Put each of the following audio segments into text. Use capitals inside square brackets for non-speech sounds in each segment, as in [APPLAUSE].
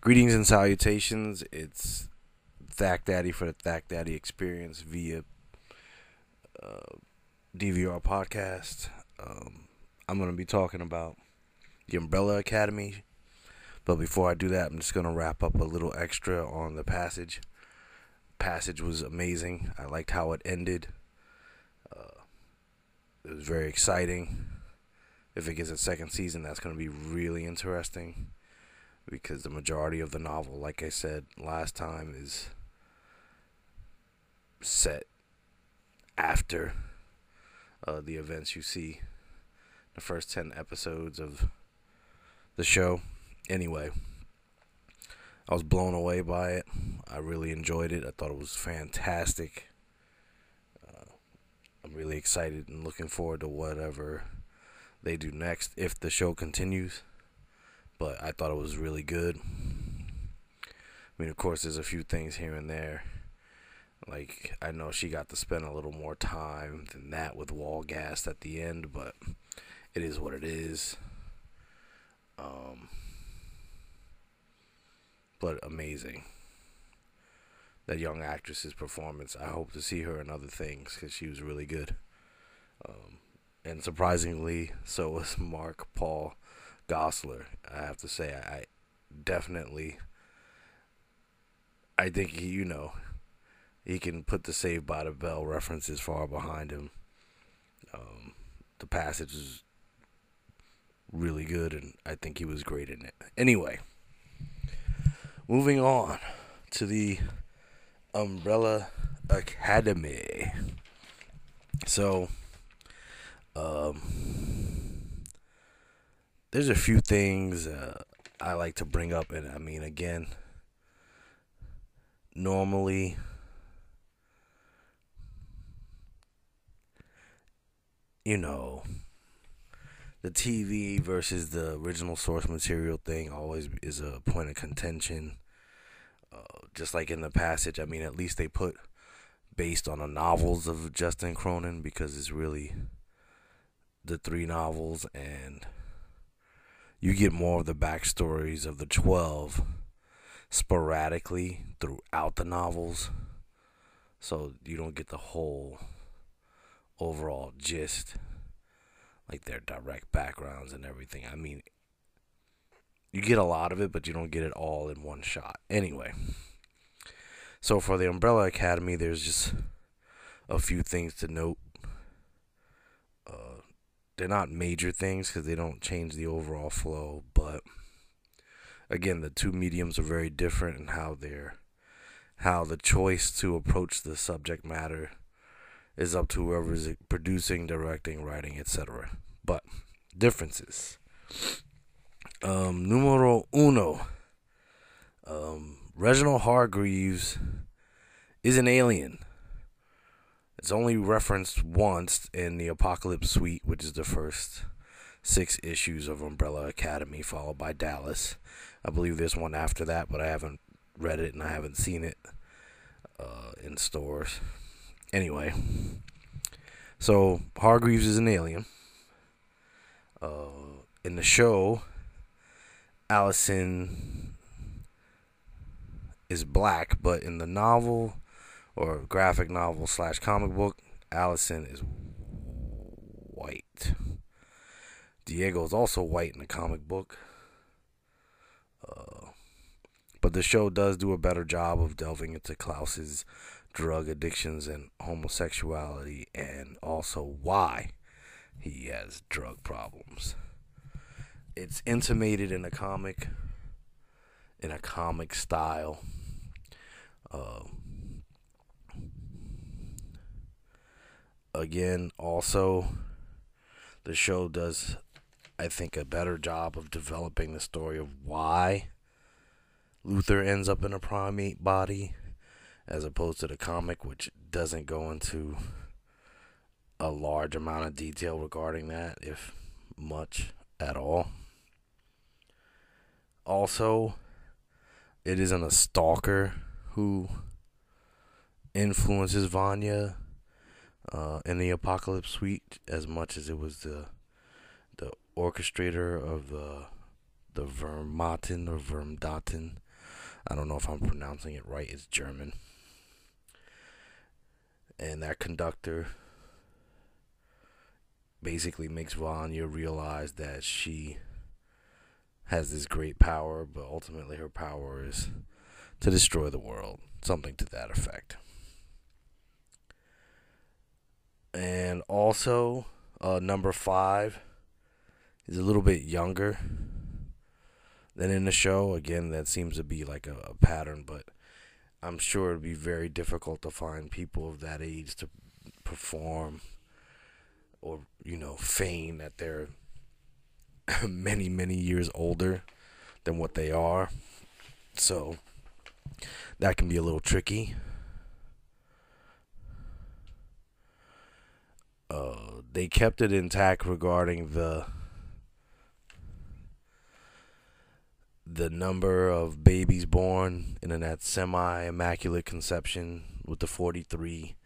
Greetings and salutations. It's Thack Daddy for the Thack Daddy Experience via uh, DVR podcast. Um, I'm going to be talking about the Umbrella Academy. But before I do that, I'm just going to wrap up a little extra on the passage. Passage was amazing. I liked how it ended. Uh, it was very exciting. If it gets a second season, that's going to be really interesting because the majority of the novel, like I said last time, is set after uh, the events you see the first 10 episodes of the show. Anyway, I was blown away by it. I really enjoyed it. I thought it was fantastic. Uh, I'm really excited and looking forward to whatever they do next if the show continues. But I thought it was really good. I mean, of course, there's a few things here and there. Like, I know she got to spend a little more time than that with Wall Wolgast at the end, but it is what it is. Um, but amazing. That young actress's performance. I hope to see her in other things because she was really good. Um, and surprisingly, so was [LAUGHS] Mark Paul Gosselaar. I have to say, I definitely, I think you know, he can put the save by the Bell references far behind him. Um, the passage is really good, and I think he was great in it. Anyway, moving on to the Umbrella Academy. So, um, there's a few things uh, I like to bring up, and I mean, again, normally. You know, the TV versus the original source material thing always is a point of contention. Uh, just like in the passage, I mean, at least they put based on the novels of Justin Cronin because it's really the three novels and you get more of the backstories of the 12 sporadically throughout the novels. So you don't get the whole overall gist, like their direct backgrounds and everything. I mean, you get a lot of it, but you don't get it all in one shot. Anyway, so for the Umbrella Academy, there's just a few things to note. They're not major things because they don't change the overall flow, but again, the two mediums are very different in how they're how the choice to approach the subject matter is up to whoever is producing, directing, writing, etc. But differences. Um, numero uno. Um, Reginald Hargreaves is an alien. It's only referenced once in the Apocalypse Suite, which is the first six issues of Umbrella Academy, followed by Dallas. I believe there's one after that, but I haven't read it and I haven't seen it uh, in stores. Anyway, so Hargreaves is an alien. Uh, in the show, Allison is black, but in the novel or graphic novel slash comic book, Allison is white. Diego is also white in the comic book. Uh, but the show does do a better job of delving into Klaus's drug addictions and homosexuality and also why he has drug problems. It's intimated in a comic, in a comic style. Uh, again, also, the show does, I think, a better job of developing the story of why Luther ends up in a primate body as opposed to the comic, which doesn't go into a large amount of detail regarding that, if much at all. Also, it isn't a stalker who influences Vanya uh, in the Apocalypse Suite as much as it was the the orchestrator of the the Vermaten or Vermdaten I don't know if I'm pronouncing it right. It's German. And that conductor basically makes Vanya realize that she has this great power, but ultimately her power is to destroy the world. Something to that effect. And also, uh, number five is a little bit younger than in the show. Again, that seems to be like a, a pattern, but I'm sure it'd be very difficult to find people of that age to perform or, you know, feign that they're [LAUGHS] many, many years older than what they are. So that can be a little tricky. Uh, they kept it intact regarding the the number of babies born in that semi immaculate conception with the 43,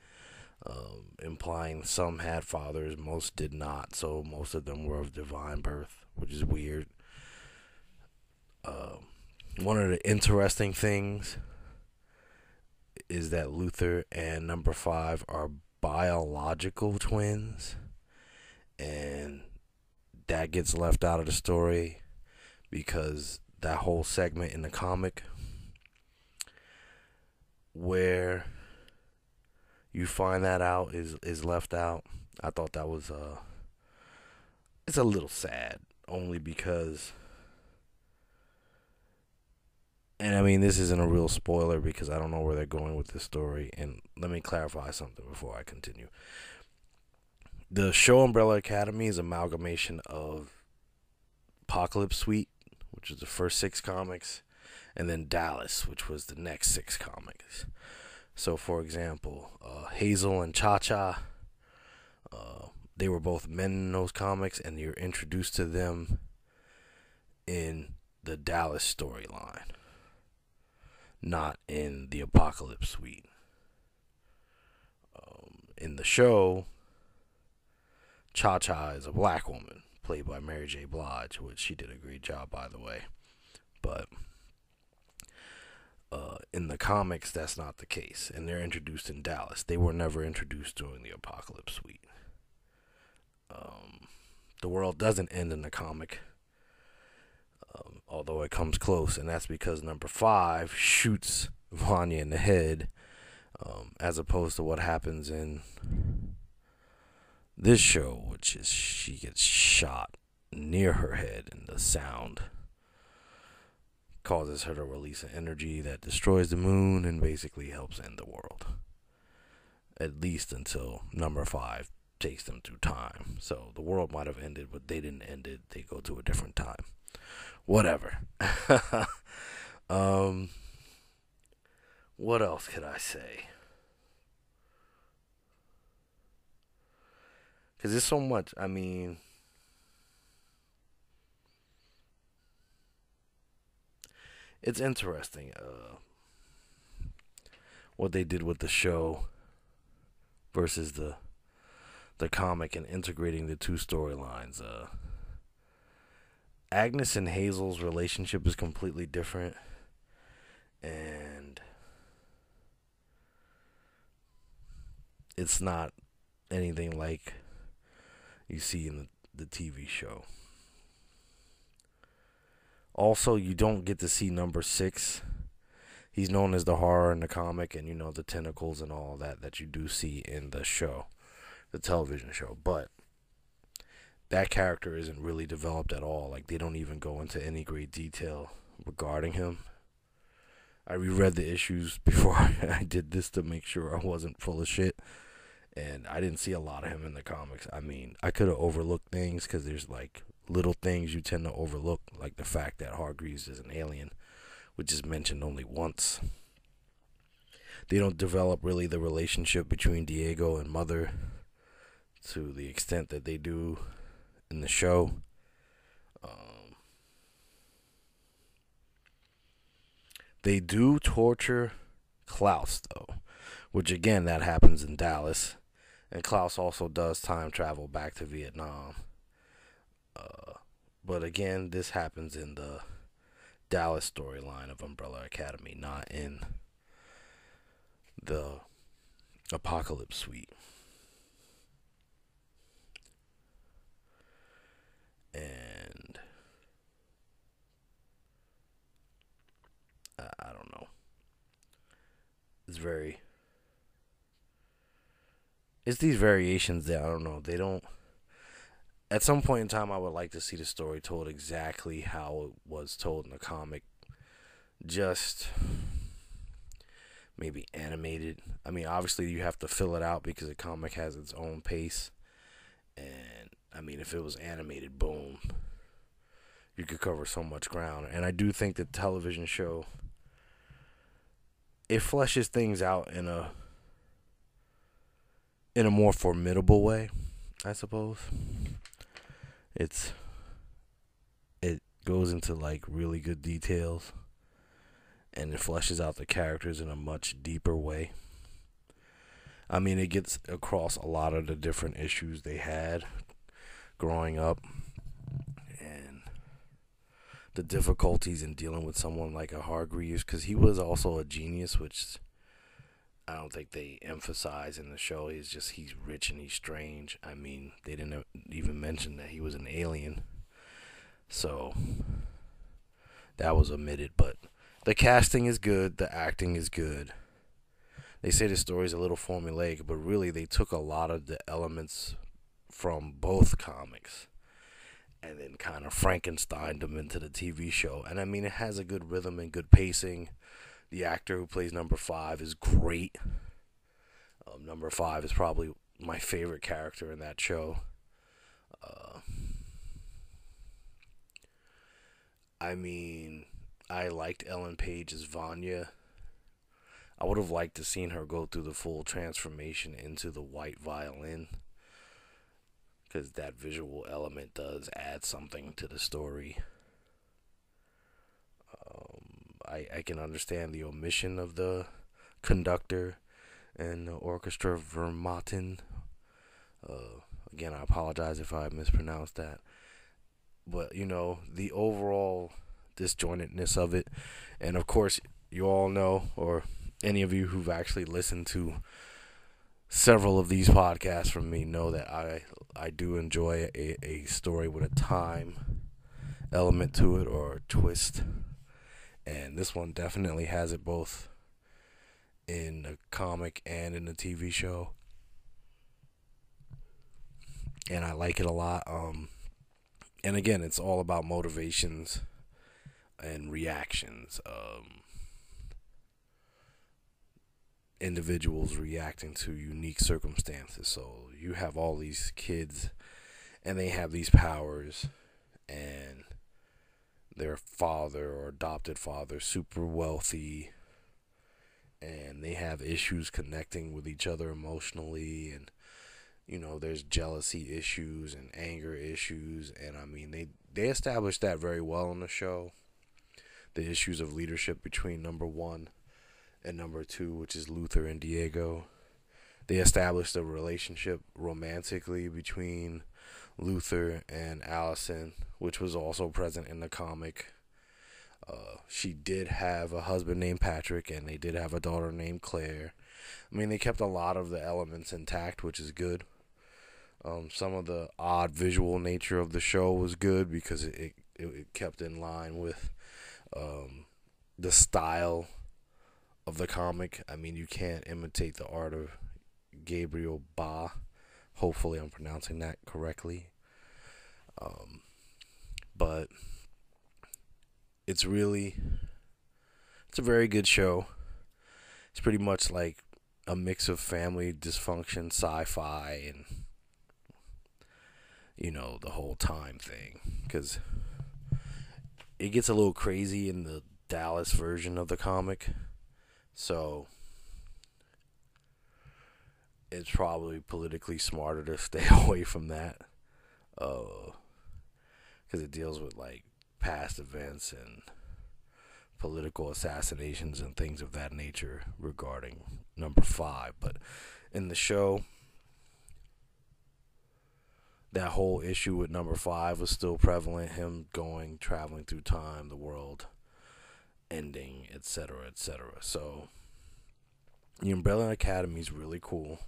um, implying some had fathers, most did not. So most of them were of divine birth, which is weird. Uh, one of the interesting things is that Luther and number five are biological twins, and that gets left out of the story because that whole segment in the comic where you find that out is is left out. I thought that was uh it's a little sad only because and I mean this isn't a real spoiler because I don't know where they're going with this story and let me clarify something before I continue. The show Umbrella Academy is amalgamation of Apocalypse Suite which is the first six comics, and then Dallas, which was the next six comics. So, for example, uh, Hazel and Cha Cha, uh, they were both men in those comics, and you're introduced to them in the Dallas storyline, not in the Apocalypse Suite. Um, in the show, Cha Cha is a black woman played by Mary J. Blige, which she did a great job, by the way. But uh, in the comics, that's not the case, and they're introduced in Dallas. They were never introduced during the Apocalypse Suite. Um, the world doesn't end in the comic, um, although it comes close, and that's because number five shoots Vanya in the head, um, as opposed to what happens in this show, which is she gets shot near her head, and the sound causes her to release an energy that destroys the moon and basically helps end the world. At least until number five takes them through time. So the world might have ended, but they didn't end it. They go to a different time. Whatever. [LAUGHS] um, what else could I say? Because there's so much. I mean, it's interesting uh, what they did with the show versus the the comic and integrating the two storylines. Uh, Agnes and Hazel's relationship is completely different, and it's not anything like you see in the, the TV show. Also, you don't get to see number six. He's known as the horror in the comic, and you know the tentacles and all that that you do see in the show, the television show. But that character isn't really developed at all. Like they don't even go into any great detail regarding him. I reread the issues [LAUGHS] before [LAUGHS] I did this to make sure I wasn't full of shit and I didn't see a lot of him in the comics. I mean, I could have overlooked things because there's like little things you tend to overlook, like the fact that Hargreaves is an alien, which is mentioned only once. They don't develop really the relationship between Diego and Mother to the extent that they do in the show. Um, they do torture Klaus, though, which again, that happens in Dallas and Klaus also does time travel back to Vietnam. Uh, but again, this happens in the Dallas storyline of Umbrella Academy, not in the Apocalypse Suite. And I, I don't know. It's very. It's these variations that I don't know. They don't at some point in time, I would like to see the story told exactly how it was told in the comic. Just maybe animated. I mean, obviously, you have to fill it out because a comic has its own pace. And I mean, if it was animated, boom, you could cover so much ground. And I do think the television show it fleshes things out in a in a more formidable way, I suppose it's it goes into like really good details and it fleshes out the characters in a much deeper way. I mean, it gets across a lot of the different issues they had growing up and the difficulties in dealing with someone like a Hargreaves because he was also a genius, which I don't think they emphasize in the show. He's just he's rich and he's strange. I mean, they didn't even mention that he was an alien, so that was omitted. But the casting is good, the acting is good. They say the story's a little formulaic, but really they took a lot of the elements from both comics and then kind of Frankenstein them into the TV show. And I mean, it has a good rhythm and good pacing. The actor who plays number five is great. Um, number five is probably my favorite character in that show. Uh, I mean, I liked Ellen Page as Vanya. I would have liked to seen her go through the full transformation into the white violin because that visual element does add something to the story. I, I can understand the omission of the conductor and the orchestra Vermaten. Uh, again, I apologize if I mispronounced that. But, you know, the overall disjointedness of it. And of course, you all know, or any of you who've actually listened to several of these podcasts from me know that I I do enjoy a, a story with a time element to it or a twist and this one definitely has it both in the comic and in the TV show. And I like it a lot. Um, and again, it's all about motivations and reactions. Um, individuals reacting to unique circumstances. So you have all these kids, and they have these powers, and their father or adopted father super wealthy and they have issues connecting with each other emotionally and you know there's jealousy issues and anger issues and I mean they they established that very well in the show. The issues of leadership between number 1 and number 2 which is Luther and Diego. They established a relationship romantically between Luther and Allison, which was also present in the comic. Uh, she did have a husband named Patrick, and they did have a daughter named Claire. I mean, they kept a lot of the elements intact, which is good. Um, some of the odd visual nature of the show was good because it it, it kept in line with um, the style of the comic. I mean, you can't imitate the art of Gabriel Bá. Hopefully, I'm pronouncing that correctly. Um, but it's really it's a very good show. It's pretty much like a mix of family dysfunction, sci-fi, and you know the whole time thing because it gets a little crazy in the Dallas version of the comic. So it's probably politically smarter to [LAUGHS] stay away from that. Uh, because it deals with like past events and political assassinations and things of that nature regarding number five. But in the show, that whole issue with number five was still prevalent. Him going, traveling through time, the world, ending, etc., etc. So, the Umbrella Academy is really cool.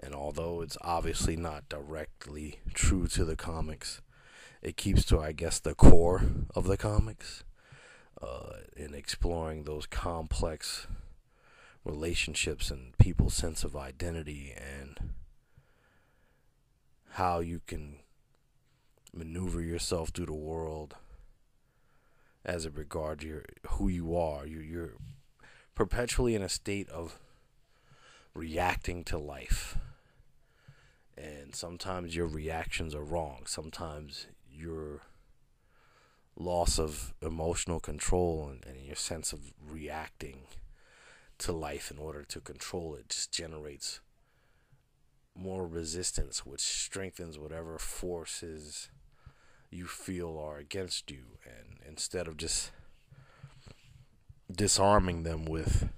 And although it's obviously not directly true to the comics, it keeps to, I guess, the core of the comics uh, in exploring those complex relationships and people's sense of identity and how you can maneuver yourself through the world as it regards your who you are. You, you're perpetually in a state of reacting to life. And sometimes your reactions are wrong. Sometimes your loss of emotional control and, and your sense of reacting to life in order to control it just generates more resistance, which strengthens whatever forces you feel are against you. And instead of just disarming them with